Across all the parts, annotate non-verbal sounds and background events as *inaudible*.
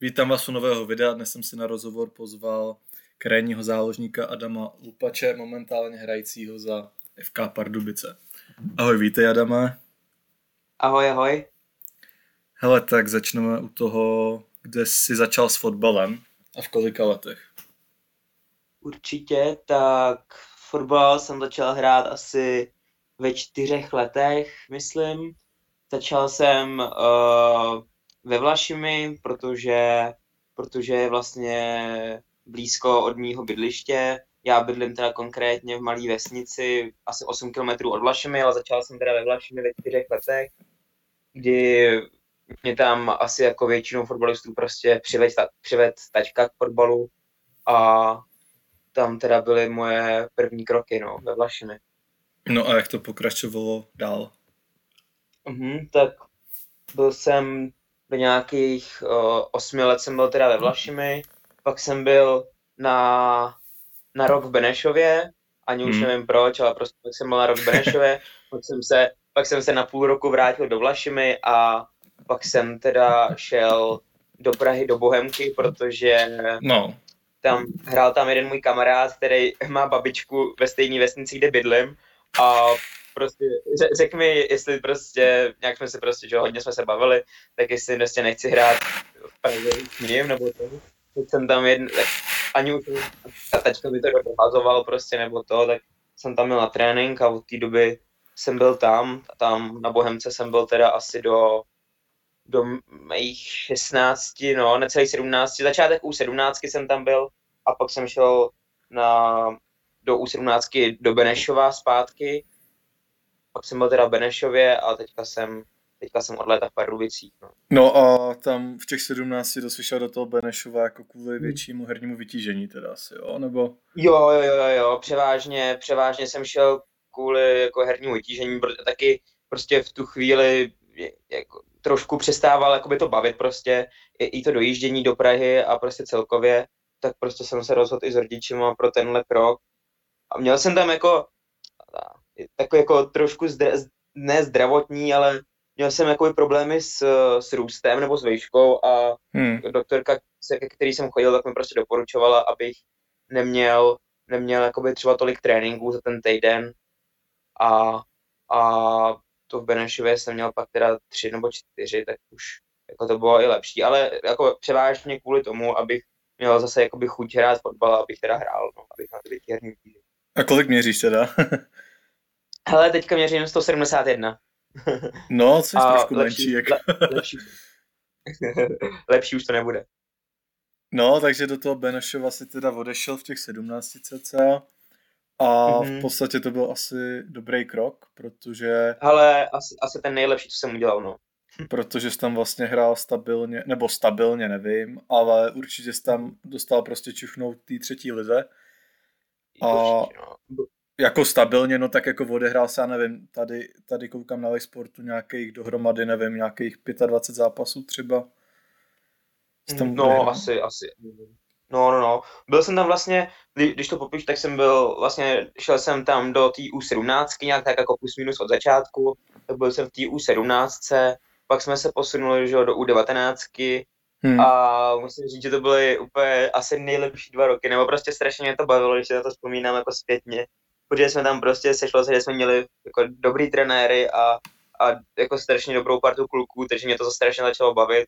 Vítám vás u nového videa. Dnes jsem si na rozhovor pozval krajního záložníka Adama Lupače, momentálně hrajícího za FK Pardubice. Ahoj, vítej Adame. Ahoj, ahoj. Hele, tak začneme u toho, kde jsi začal s fotbalem a v kolika letech. Určitě, tak fotbal jsem začal hrát asi ve čtyřech letech, myslím. Začal jsem uh, ve Vlašimi, protože, protože je vlastně blízko od mýho bydliště. Já bydlím teda konkrétně v malé vesnici, asi 8 km od Vlašimi, ale začal jsem teda ve Vlašimi ve čtyřech letech, kdy mě tam asi jako většinou fotbalistů prostě přived, přived tačka k fotbalu a tam teda byly moje první kroky no, ve Vlašimi. No a jak to pokračovalo dál? Mhm, tak byl jsem do nějakých uh, osmi let jsem byl teda ve Vlašimi, pak jsem byl na, na rok v Benešově, ani už hmm. nevím proč, ale prostě pak jsem byl na rok v Benešově, *laughs* pak jsem se, pak jsem se na půl roku vrátil do Vlašimi a pak jsem teda šel do Prahy, do Bohemky, protože no. tam hrál tam jeden můj kamarád, který má babičku ve stejné vesnici, kde bydlím a prostě řek mi, jestli prostě, nějak jsme se prostě, že hodně jsme se bavili, tak jestli prostě nechci hrát v Praze s ním, nebo to, tak jsem tam jedn, tak ani už a tačka mi to dohazoval prostě, nebo to, tak jsem tam měl na trénink a od té doby jsem byl tam, tam na Bohemce jsem byl teda asi do, do mých 16, no, necelých 17, začátek u 17 jsem tam byl a pak jsem šel na, do U17 do Benešova zpátky pak jsem byl teda v Benešově a teďka jsem, teďka jsem od léta v Pardubicích. No. no a tam v těch 17 to šel do toho Benešova jako kvůli hmm. většímu hernímu vytížení teda asi, jo? Nebo... Jo, jo, jo, jo, převážně, převážně jsem šel kvůli jako hernímu vytížení, protože taky prostě v tu chvíli jako, trošku přestával jakoby to bavit prostě, i, i to dojíždění do Prahy a prostě celkově, tak prostě jsem se rozhodl i s rodičima pro tenhle krok. A měl jsem tam jako takový jako trošku zdra, ne zdravotní, ale měl jsem jako problémy s, s růstem nebo s výškou a hmm. doktorka, ke který jsem chodil, tak mi prostě doporučovala, abych neměl, neměl jakoby třeba tolik tréninků za ten týden a, a to v Benešově jsem měl pak teda tři nebo čtyři, tak už jako to bylo i lepší, ale jako převážně kvůli tomu, abych měl zase jakoby chuť hrát fotbal, abych teda hrál, no, abych na ty herní A kolik měříš teda? *laughs* Hele, teďka měřím 171. No, jsi trošku lepší, menší. Jak... Le, lepší. *laughs* lepší už to nebude. No, takže do toho Benešova si teda odešel v těch 17 cca a mm-hmm. v mhm. podstatě to byl asi dobrý krok, protože... Ale asi, asi ten nejlepší, co jsem udělal, no. *laughs* protože jsi tam vlastně hrál stabilně, nebo stabilně, nevím, ale určitě jsi tam dostal prostě čuchnout té třetí lize. A určitě, no jako stabilně, no tak jako odehrál se, já nevím, tady, tady koukám na sportu nějakých dohromady, nevím, nějakých 25 zápasů třeba. Tam no, odehrál? asi, asi. No, no, no. Byl jsem tam vlastně, když to popíš, tak jsem byl, vlastně šel jsem tam do té U17, nějak tak jako plus minus od začátku, tak byl jsem v té U17, pak jsme se posunuli že, do U19, Hmm. A musím říct, že to byly úplně asi nejlepší dva roky, nebo prostě strašně mě to bavilo, když se na to vzpomínám jako zpětně protože jsme tam prostě sešlo se, že jsme měli jako dobrý trenéry a, a jako strašně dobrou partu kluků, takže mě to strašně začalo bavit.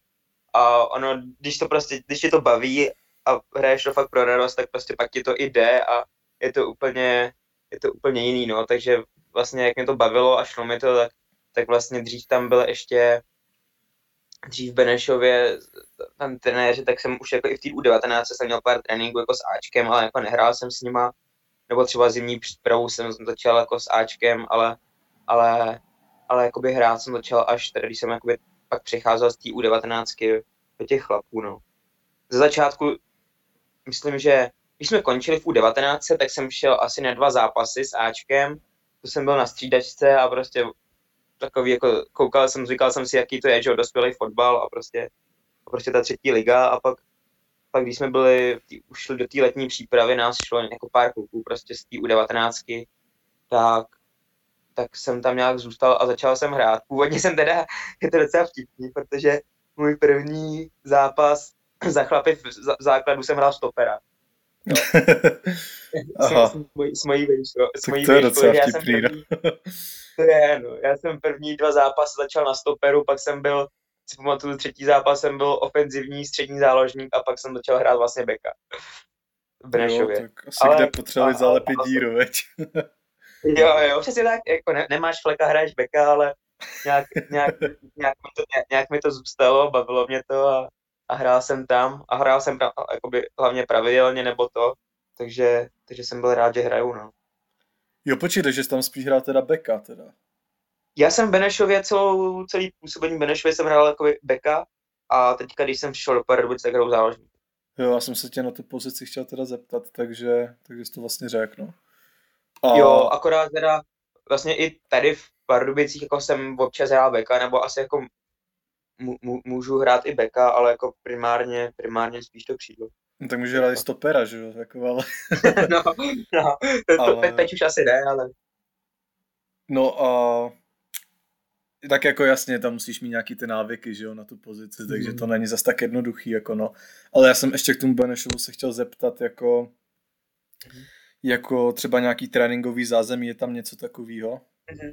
A ono, když to prostě, když tě to baví a hraješ to fakt pro radost, tak prostě pak ti to i jde a je to úplně, je to úplně jiný, no, takže vlastně jak mě to bavilo a šlo mi to, tak, tak vlastně dřív tam byl ještě dřív v Benešově tam trenéři, tak jsem už jako i v té U19 jsem měl pár tréninků jako s Ačkem, ale jako nehrál jsem s nima, nebo třeba zimní přípravu jsem začal jako s Ačkem, ale, ale, ale jakoby hrát jsem začal až tady, když jsem jakoby pak přecházel z té U19 do těch chlapů, no. Ze začátku, myslím, že když jsme končili v U19, tak jsem šel asi na dva zápasy s Ačkem, to jsem byl na střídačce a prostě takový jako koukal jsem, říkal jsem si, jaký to je, že dospělý fotbal a prostě, a prostě ta třetí liga a pak pak když jsme byli, už šli do té letní přípravy, nás šlo jako pár kluků prostě z té U19, tak, tak jsem tam nějak zůstal a začal jsem hrát. Původně jsem teda, *laughs* je to docela vtipný, protože můj první zápas *clears throat* za chlapy v, základu jsem hrál stopera. No. *laughs* Aha. S, mojí, s mojí vejškou. S mojí to je docela já jsem první, to je, no. Já jsem první dva zápasy začal na stoperu, pak jsem byl, si pamatuju, třetí zápas jsem byl ofenzivní střední záložník a pak jsem začal hrát vlastně beka. V Benešově. Jo, tak asi Ale, kde potřebovali zalepit díru, veď? jo, jo, přesně tak, jako ne, nemáš fleka, hraješ beka, ale nějak, nějak, nějak, mi to, nějak, nějak mi to zůstalo, bavilo mě to a, a hrál jsem tam a hrál jsem tam jakoby hlavně pravidelně nebo to, takže, takže jsem byl rád, že hraju, no. Jo, počítej, že jsi tam spíš hrál teda beka teda. Já jsem v Benešově, celou, celý působení Benešově jsem hrál jako beka a teďka, když jsem přišel do Pardubic, tak hraju záložník. Jo, já jsem se tě na tu pozici chtěl teda zeptat, takže, takže jsi to vlastně řekl, no. A... Jo, akorát teda vlastně i tady v Pardubicích jako jsem občas hrál beka, nebo asi jako můžu hrát i beka, ale jako primárně, primárně spíš to křídlo. No, tak můžu hrát i stopera, že jo, jako, ale... *laughs* no, no, to, ale... teď, teď už asi ne, ale... No a tak jako jasně, tam musíš mít nějaký ty návyky, že jo, na tu pozici, mm. takže to není zas tak jednoduchý, jako no. Ale já jsem ještě k tomu Benešovu se chtěl zeptat, jako, mm. jako třeba nějaký tréninkový zázemí, je tam něco takového? Mm.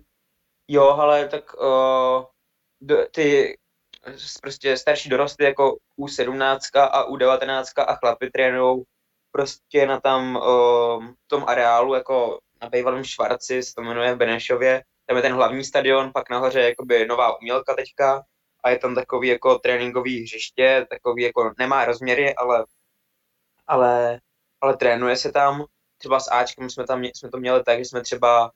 Jo, ale tak uh, ty prostě starší dorosty jako U17 a U19 a chlapy trénují prostě na tam uh, tom areálu jako na bývalém Švarci, se to jmenuje v Benešově, tam je ten hlavní stadion, pak nahoře je jakoby nová umělka teďka a je tam takový jako tréninkový hřiště, takový jako nemá rozměry, ale, ale, ale trénuje se tam. Třeba s Ačkem jsme, tam, jsme to měli tak, že jsme třeba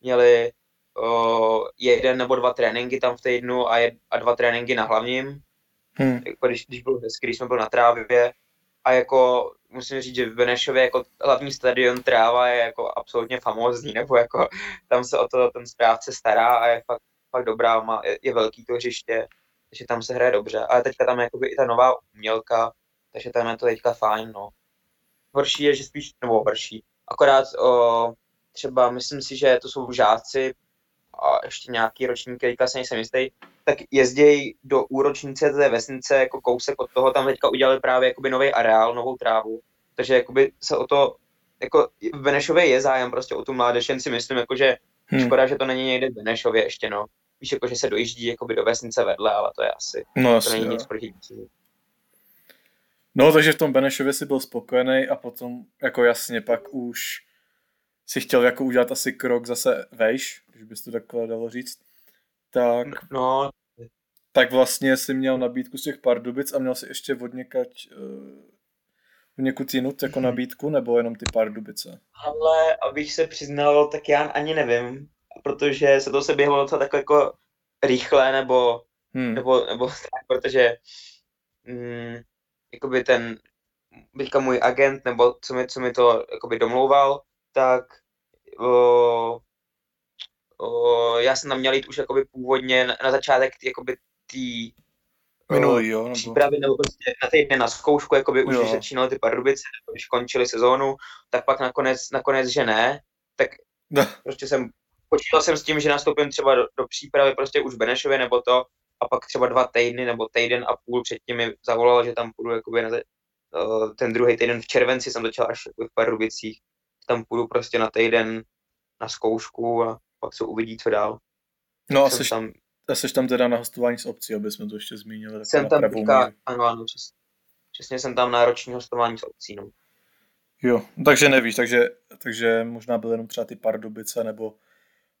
měli o, jeden nebo dva tréninky tam v týdnu a, jed, a dva tréninky na hlavním. Hmm. Jako když, když byl hezký, když jsme byli na trávě. A jako musím říct, že v Benešově jako hlavní stadion Tráva je jako absolutně famózní, nebo jako tam se o to ten správce stará a je fakt, fakt dobrá, má, je, je velký to hřiště, takže tam se hraje dobře. Ale teďka tam je jakoby i ta nová umělka, takže tam je to teďka fajn, no. Horší je, že spíš, nebo horší, akorát o, třeba myslím si, že to jsou žáci a ještě nějaký ročník, teďka se nejsem jistý, tak jezdějí do úročnice té vesnice, jako kousek od toho, tam teďka udělali právě jakoby nový areál, novou trávu, takže jakoby se o to, jako v Benešově je zájem prostě o tu mládež, jen si myslím, jako že hmm. škoda, že to není někde v Benešově ještě, no. Víš, jako že se dojíždí jakoby do vesnice vedle, ale to je asi, no, to asi, není jo. nic proti No, takže v tom Benešově si byl spokojený a potom, jako jasně, pak už si chtěl jako udělat asi krok zase vejš, když bys to takhle dalo říct. Tak, no, tak vlastně si měl nabídku z těch Pardubic a měl si ještě od někať uh, někud jinut jako mhm. nabídku, nebo jenom ty Pardubice? Ale abych se přiznal, tak já ani nevím, protože se to se běhlo docela takhle jako rychle, nebo, hmm. nebo, nebo tak, protože mm, jakoby ten teďka můj agent, nebo co mi, co mi to jakoby domlouval, tak o, o, já jsem tam měl jít už jakoby původně na, na začátek jakoby tý Minulý, jo, nebo... přípravy, nebo prostě na týdne na zkoušku, jakoby už když začínaly ty Pardubice, když končili sezónu, tak pak nakonec, nakonec že ne, tak no. prostě jsem, počítal jsem s tím, že nastoupím třeba do, do přípravy prostě už v Benešově nebo to, a pak třeba dva týdny nebo týden a půl předtím mi zavolal, že tam půjdu jakoby na uh, ten druhý týden v červenci jsem začal až v Pardubicích, tam půjdu prostě na týden na zkoušku a pak se uvidí, co dál. No a tam a jsi tam teda na hostování s obcí, aby jsme to ještě zmínili. Jsem tam teďka, ano, ano, přes, přesně jsem tam na roční hostování s obcí, no. Jo, takže nevíš, takže, takže možná byl jenom třeba ty Pardubice, nebo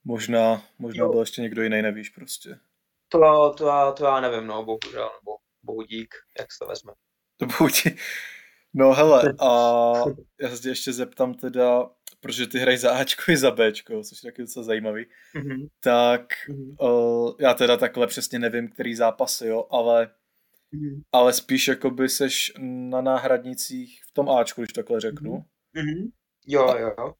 možná, možná jo. byl ještě někdo jiný, nevíš prostě. To, to, já, to já nevím, no, bohužel, nebo bohudík, jak se to vezme. To bohudík. No hele, a já se ještě zeptám teda, protože ty hrají za Ačko i za Bčko, což je taky docela zajímavý, mm-hmm. tak mm-hmm. Uh, já teda takhle přesně nevím, který zápasy, jo, ale, mm-hmm. ale spíš jakoby seš na náhradnicích v tom Ačku, když takhle řeknu. Mm-hmm. Jo, jo.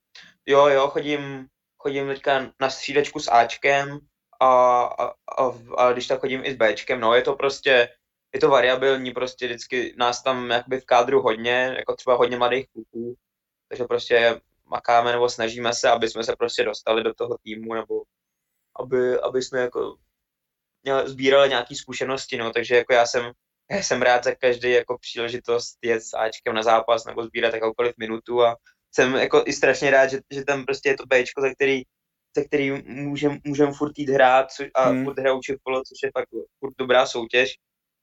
Jo, jo, chodím, chodím teďka na střídačku s Ačkem a, a, a, a když tak chodím i s Bčkem, no je to prostě, je to variabilní, prostě vždycky nás tam jakoby v kádru hodně, jako třeba hodně mladých kluků, takže prostě makáme nebo snažíme se, aby jsme se prostě dostali do toho týmu, nebo aby, aby jsme jako měli, sbírali nějaké zkušenosti, no, takže jako já jsem, já jsem rád za každý jako příležitost jet s Ačkem na zápas nebo sbírat jakoukoliv minutu a jsem jako i strašně rád, že, že tam prostě je to Bčko, za který, za který můžem, můžem furt jít hrát co, a hmm. furt hrát Čipolo, což je fakt furt dobrá soutěž,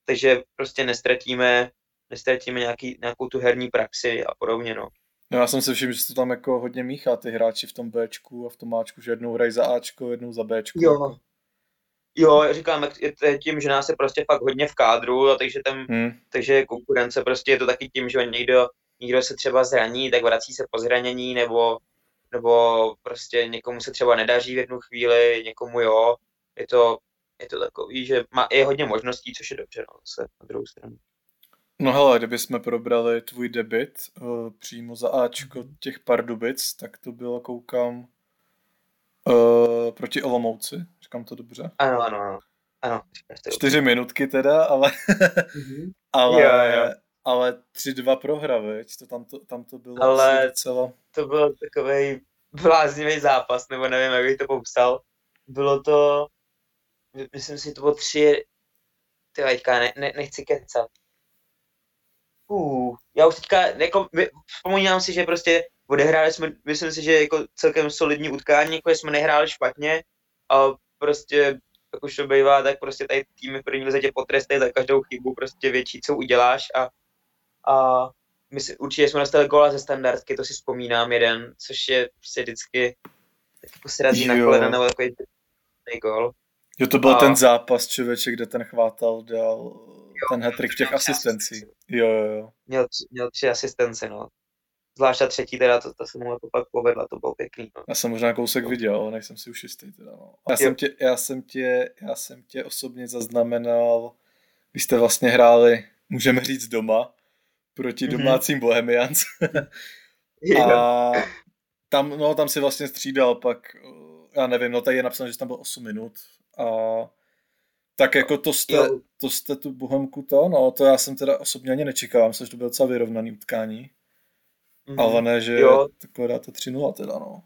takže prostě nestratíme, nestratíme nějaký, nějakou tu herní praxi a podobně, no. No já jsem si všiml, že to tam jako hodně míchá ty hráči v tom Bčku a v tom Ačku, že jednou hrají za Ačko, jednou za Bčko. Jo, jako. Jo, říkám, je to tím, že nás je prostě fakt hodně v kádru, a takže, tam, hmm. takže konkurence prostě je to taky tím, že někdo, někdo se třeba zraní, tak vrací se po zranění, nebo, nebo prostě někomu se třeba nedaří v jednu chvíli, někomu jo. Je to, je to takový, že má, je hodně možností, což je dobře, no, se na druhou stranu. No hele, kdybychom probrali tvůj debit uh, přímo za Ačko těch Pardubic, tak to bylo, koukám, uh, proti Olomouci, říkám to dobře? Ano, ano, ano. ano Čtyři minutky teda, ale, mm-hmm. *laughs* ale, jo, jo. ale tři dva prohra, veď? To tam, to, tam to bylo ale docela... to byl takový bláznivý zápas, nebo nevím, jak bych to popsal. Bylo to, myslím si, to bylo tři, ty teďka ne, ne, nechci kecat. Uh, já už teďka, jako, vzpomínám si, že prostě odehráli jsme, myslím si, že jako celkem solidní utkání, jako jsme nehráli špatně a prostě, jak už to bývá, tak prostě tady týmy v první lize potrestají za každou chybu, prostě větší, co uděláš a, a my si, určitě jsme dostali góla ze standardky, to si vzpomínám jeden, což je prostě vždycky tak jako se razí na kolena nebo takový gól. Jo, to byl a... ten zápas, člověče, kde ten chvátal dal jo, ten hattrick v těch asistencí. Jo, jo, jo. Měl, měl tři asistence, no zvlášť ta třetí, teda to, to se mu jako pak povedla, to bylo pěkný. No. Já jsem možná kousek viděl, ale nejsem si už jistý. Teda, no. já, jsem tě, já, jsem tě, já jsem tě osobně zaznamenal, když jste vlastně hráli, můžeme říct doma, proti mm-hmm. domácím Bohemians. *laughs* a tam, no, tam si vlastně střídal pak, já nevím, no tady je napsáno, že tam byl 8 minut a tak jako to jste, to jste tu Bohemku to, no to já jsem teda osobně ani nečekal, myslím, že to bylo docela vyrovnaný utkání. Mm-hmm. Ale ne, že jo. takhle dáte 3-0 teda, no.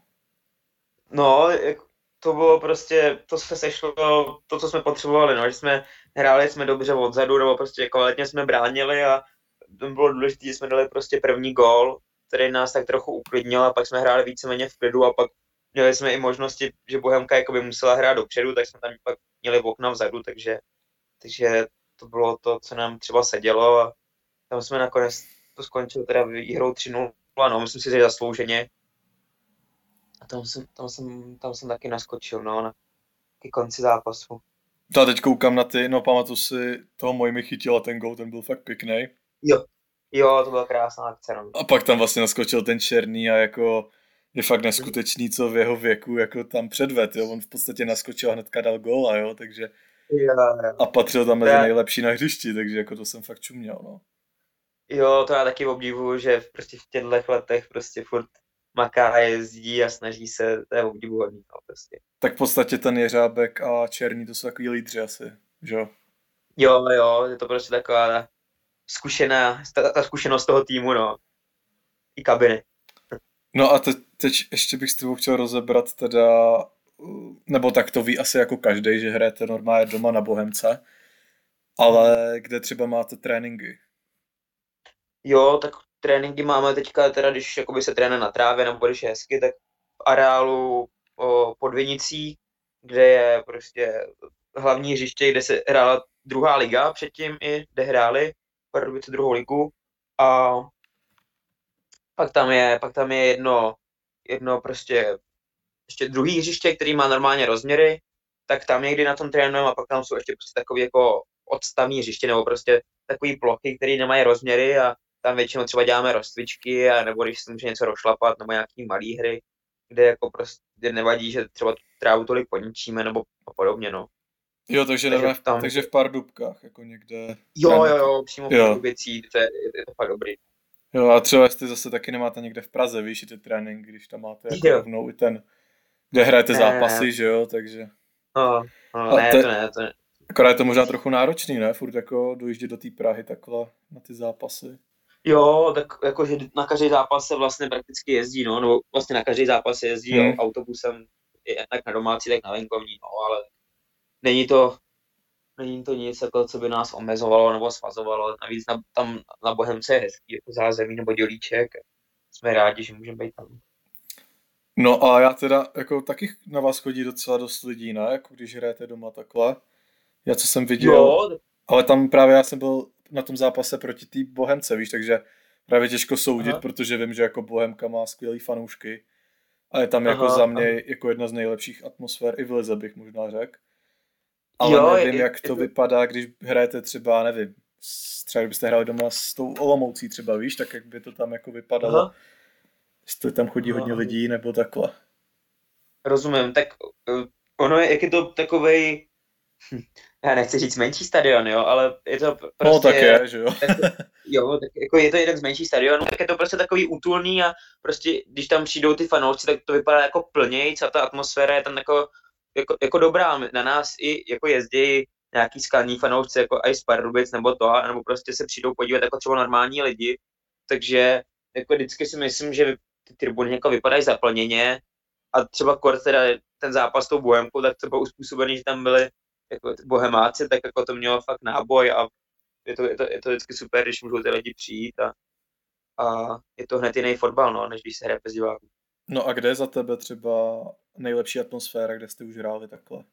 No, to bylo prostě, to se sešlo, to, co jsme potřebovali, no, že jsme hráli jsme dobře odzadu, nebo prostě kvalitně jsme bránili a to bylo důležité, že jsme dali prostě první gól, který nás tak trochu uklidnil a pak jsme hráli víceméně v klidu a pak měli jsme i možnosti, že Bohemka jakoby musela hrát dopředu, tak jsme tam pak měli okna vzadu, takže, takže to bylo to, co nám třeba sedělo a tam jsme nakonec to skončilo teda výhrou 3 no, myslím si, že zaslouženě. A tam jsem, tam jsem, tam jsem taky naskočil, no, na ke konci zápasu. Já teď koukám na ty, no pamatuju si, toho můj mi chytil a ten gol, ten byl fakt pěkný. Jo, jo, to byla krásná akce, no. A pak tam vlastně naskočil ten černý a jako je fakt neskutečný, co v jeho věku jako tam předved, jo. On v podstatě naskočil a hnedka dal góla, jo, takže... Jo, jo. A patřil tam mezi nejlepší na hřišti, takže jako to jsem fakt čuměl, no. Jo, to já taky obdivuju, že prostě v těchto letech prostě furt maká, jezdí a snaží se, to je obdivuhodný, no, prostě. Tak v podstatě ten Jeřábek a Černý, to jsou takový lídři asi, že jo? Jo, jo, je to prostě taková zkušená, ta, ta zkušenost toho týmu, no. I kabiny. No a te, teď ještě bych s tebou chtěl rozebrat teda, nebo tak to ví asi jako každý, že hrajete normálně doma na Bohemce, ale kde třeba máte tréninky? Jo, tak tréninky máme teďka, teda když jakoby se trénuje na trávě nebo když je hezky, tak v areálu o, pod Vinicí, kde je prostě hlavní hřiště, kde se hrála druhá liga předtím i, kde hráli Pardubice druhou ligu a pak tam je, pak tam je jedno, jedno prostě ještě druhý hřiště, který má normálně rozměry, tak tam někdy na tom trénujeme a pak tam jsou ještě prostě takový jako odstavní hřiště nebo prostě takové plochy, které nemají rozměry a tam většinou třeba děláme rozcvičky, a nebo když se může něco rozšlapat, nebo nějaký malý hry, kde jako prostě nevadí, že třeba trávu tolik poničíme, nebo podobně, no. Jo, takže, takže, v, tam... takže v pár dubkách, jako někde. Jo, jo, jo, přímo v Pardubicích, to je, je, to fakt dobrý. Jo, a třeba jestli zase taky nemáte někde v Praze, víš, ty trénink, když tam máte jako jo. rovnou i ten, kde hrajete ne, zápasy, ne. že jo, takže. No, no ne, te, to ne, to ne. Akorát je to možná trochu náročný, ne, furt jako dojíždět do té Prahy takhle na ty zápasy. Jo, tak jakože na každý zápas se vlastně prakticky jezdí, no, nebo vlastně na každý zápas se jezdí hmm. autobusem, jak na domácí, tak na venkovní, no, ale není to, není to nic, jako, co by nás omezovalo nebo svazovalo. Navíc na, tam na Bohemce je hezký jako zázemí nebo dělíček. Jsme rádi, že můžeme být tam. No a já teda, jako taky na vás chodí docela dost lidí, ne? Jako když hrajete doma takhle. Já co jsem viděl, jo. ale tam právě já jsem byl na tom zápase proti té Bohemce, víš, takže právě těžko soudit, Aha. protože vím, že jako Bohemka má skvělý fanoušky. A je tam jako Aha, za mě aha. jako jedna z nejlepších atmosfér i v Lize bych možná řekl. Ale jo, nevím, je, jak to je, vypadá, když hrajete třeba, nevím, třeba kdybyste hráli doma s tou Olomoucí třeba, víš, tak jak by to tam jako vypadalo. Aha. Jestli tam chodí Aha. hodně lidí, nebo takhle. Rozumím, tak uh, ono je, jak je to takovej, já nechci říct menší stadion, jo, ale je to prostě... No tak je, že jo. tak, jo, tak jako je to jeden z menších stadionů, tak je to prostě takový útulný a prostě když tam přijdou ty fanoušci, tak to vypadá jako plnějc a ta atmosféra je tam jako, jako, jako dobrá. Na nás i jako jezdí nějaký skalní fanoušci, jako i z Pardubic nebo to, nebo prostě se přijdou podívat jako třeba normální lidi, takže jako vždycky si myslím, že ty tribuny jako vypadají zaplněně a třeba kort teda ten zápas s tou Bohemkou, tak to bylo uspůsobený, že tam byly jako bohemáci, tak jako to mělo fakt náboj a je to, je to, je to vždycky super, když můžou ty lidi přijít a, a je to hned jiný fotbal, no, než když se hraje bez diváků. No a kde je za tebe třeba nejlepší atmosféra, kde jste už hráli takhle?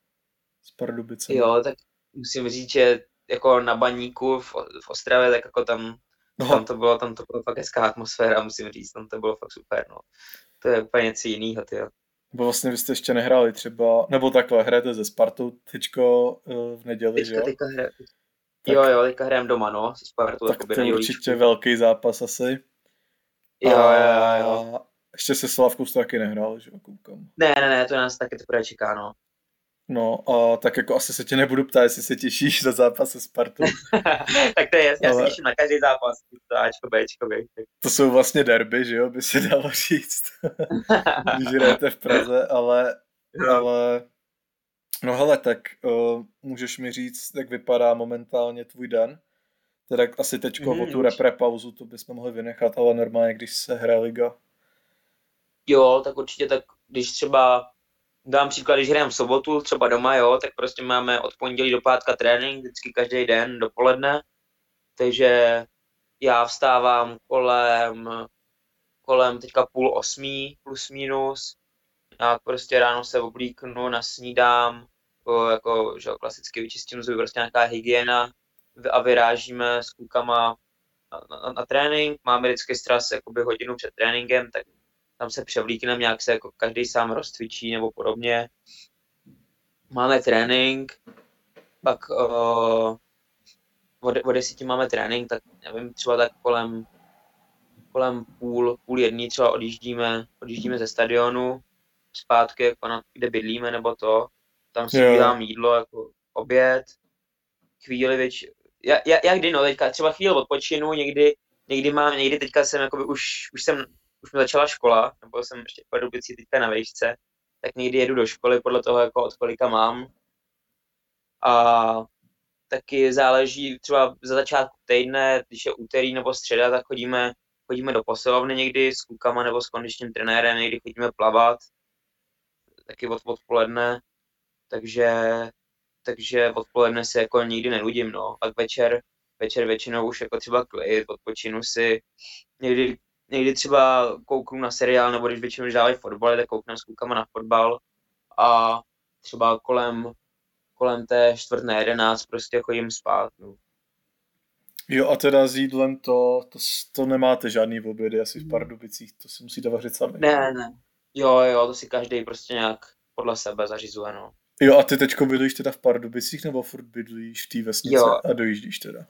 S Pardubicem? Jo, tak musím říct, že jako na baníku v, v Ostravě, tak jako tam, no. tam to bylo, tam to bylo fakt hezká atmosféra, musím říct, tam to bylo fakt super, no. To je úplně něco jiného, ty Bo vlastně vy jste ještě nehráli třeba, nebo takhle, hrajete ze Spartou teďko eh, v neděli, teďka, že jo? Teďka hra... tak, jo, jo, teďka hrajeme doma, no, se Spartou. Tak to je určitě velký zápas asi. Jo, a... jo, jo. Ještě se Slavkou jste taky nehrál, že jo, koukám. Ne, ne, ne, to nás taky teprve čeká, no. No a tak jako asi se tě nebudu ptát, jestli se těšíš na zápas se Spartou. *laughs* tak to je jasně, Ale... já se těším na každý zápas, to Ačko, Bčko, To jsou vlastně derby, že jo, by se dalo říct, *laughs* když hrajete v Praze, ale, ale no hele, tak uh, můžeš mi říct, jak vypadá momentálně tvůj den? Teda asi teďko mm, o tu repre pauzu to bychom mohli vynechat, ale normálně, když se hraje liga. Jo, tak určitě tak, když třeba dám příklad, když hrajeme v sobotu, třeba doma, jo, tak prostě máme od pondělí do pátka trénink, vždycky každý den dopoledne, takže já vstávám kolem, kolem teďka půl osmí plus minus, já prostě ráno se oblíknu, nasnídám, jako, že klasicky vyčistím zuby, prostě nějaká hygiena a vyrážíme s klukama na, na, na trénink, máme vždycky stres jakoby hodinu před tréninkem, tak tam se převlíkneme, nějak se jako každý sám rozcvičí nebo podobně. Máme trénink, pak uh, od, od desíti máme trénink, tak nevím, třeba tak kolem, kolem půl, půl jedný třeba odjíždíme, odjíždíme ze stadionu zpátky, jako na, kde bydlíme nebo to. Tam si udělám jídlo, jako oběd, chvíli věč, já, já, já kdy no, teďka třeba chvíli odpočinu, někdy, někdy mám, někdy teďka jsem, jakoby už, už jsem už mi začala škola, nebo jsem ještě v Pardubici teďka na vejšce, tak někdy jedu do školy podle toho, jako od kolika mám. A taky záleží třeba za začátku týdne, když je úterý nebo středa, tak chodíme, chodíme do posilovny někdy s klukama nebo s kondičním trenérem, někdy chodíme plavat, taky od odpoledne, takže, takže odpoledne se jako nikdy nenudím, no. Pak večer, večer většinou už jako třeba klid, odpočinu si, někdy někdy třeba kouknu na seriál, nebo když většinou dávají fotbal, tak kouknu s klukama na fotbal a třeba kolem, kolem té čtvrtné jedenáct prostě chodím spát. No. Jo a teda s jídlem to, to, to nemáte žádný obědy asi v Pardubicích, to si musíte vařit sami. Ne, ne. Jo, jo, to si každý prostě nějak podle sebe zařizuje, no. Jo a ty teďko bydlíš teda v Pardubicích nebo furt bydlíš v té vesnici jo. a dojíždíš teda?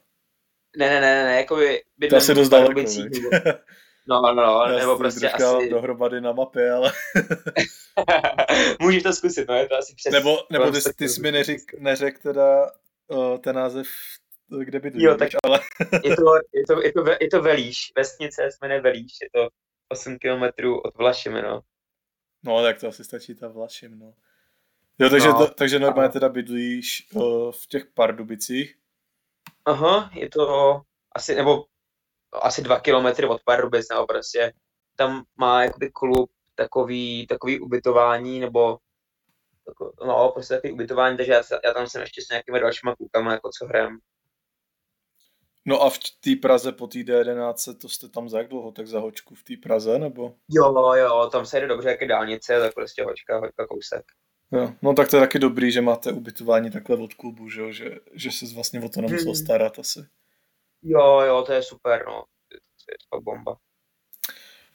Ne, ne, ne, ne, jako by bydlím to v Pardubicích. *laughs* No, no, no, Já nebo prostě asi... dohromady na mapě, ale... *laughs* Můžeš to zkusit, no, je to asi přesně. Nebo, nebo ty, ty jsi mi neřek, neřek teda uh, ten název, kde by Jo, tak ale... *laughs* je, to, je, to, je, to, je to Velíš, vesnice se jmenuje Velíš, je to 8 kilometrů od Vlašimi, no. No, tak to asi stačí ta Vlašim, no. Jo, takže, no, to, takže normálně teda bydlíš uh, v těch Pardubicích? Aha, je to asi, nebo asi dva kilometry od Pardubic, nebo prostě tam má jakoby klub takový, takový ubytování, nebo no, prostě takový ubytování, takže já, já tam jsem ještě s nějakými dalšíma klukama, jako co hrajem. No a v té Praze po té D11, to jste tam za jak dlouho, tak za hočku v té Praze, nebo? Jo, jo, tam se jde dobře, jak je dálnice, tak prostě hočka, hočka, kousek. Jo, no tak to je taky dobrý, že máte ubytování takhle od klubu, že, že, že se vlastně o to nemusel hmm. starat asi. Jo, jo, to je super, no. To je, to bomba.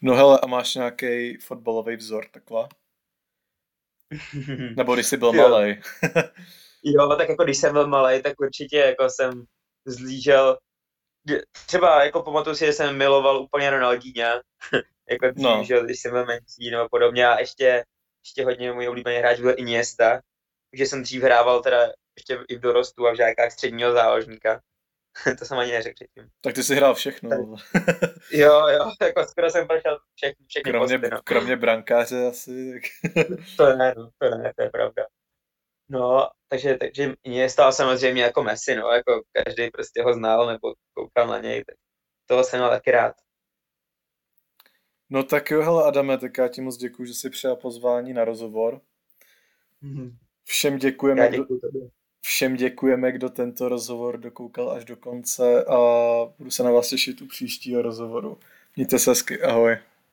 No hele, a máš nějaký fotbalový vzor takhle? *laughs* Nebo když jsi byl malý. *laughs* jo, tak jako když jsem byl malý, tak určitě jako jsem zlížel třeba jako pamatuju si, že jsem miloval úplně Ronaldinha, *laughs* jako dřív, no. že, když jsem byl menší nebo podobně a ještě, ještě hodně můj oblíbený hráč byl Iniesta, takže jsem dřív hrával teda ještě i v dorostu a v žákách středního záložníka. *laughs* to jsem ani neřekl předtím. Tak ty jsi hrál všechno. *laughs* jo, jo, jako skoro jsem prošel všechny, všechny kromě, posty, no. kromě brankáře asi. Tak... *laughs* to ne, no, to ne, to je pravda. No, takže, takže mě stál samozřejmě jako Messi, no, jako každý prostě ho znal nebo koukal na něj, tak toho jsem měl taky rád. No tak jo, hele Adame, tak já ti moc děkuji, že jsi přijal pozvání na rozhovor. Mhm. Všem děkujeme, kdo, všem děkujeme, kdo tento rozhovor dokoukal až do konce a budu se na vás těšit u příštího rozhovoru. Mějte se hezky, ahoj.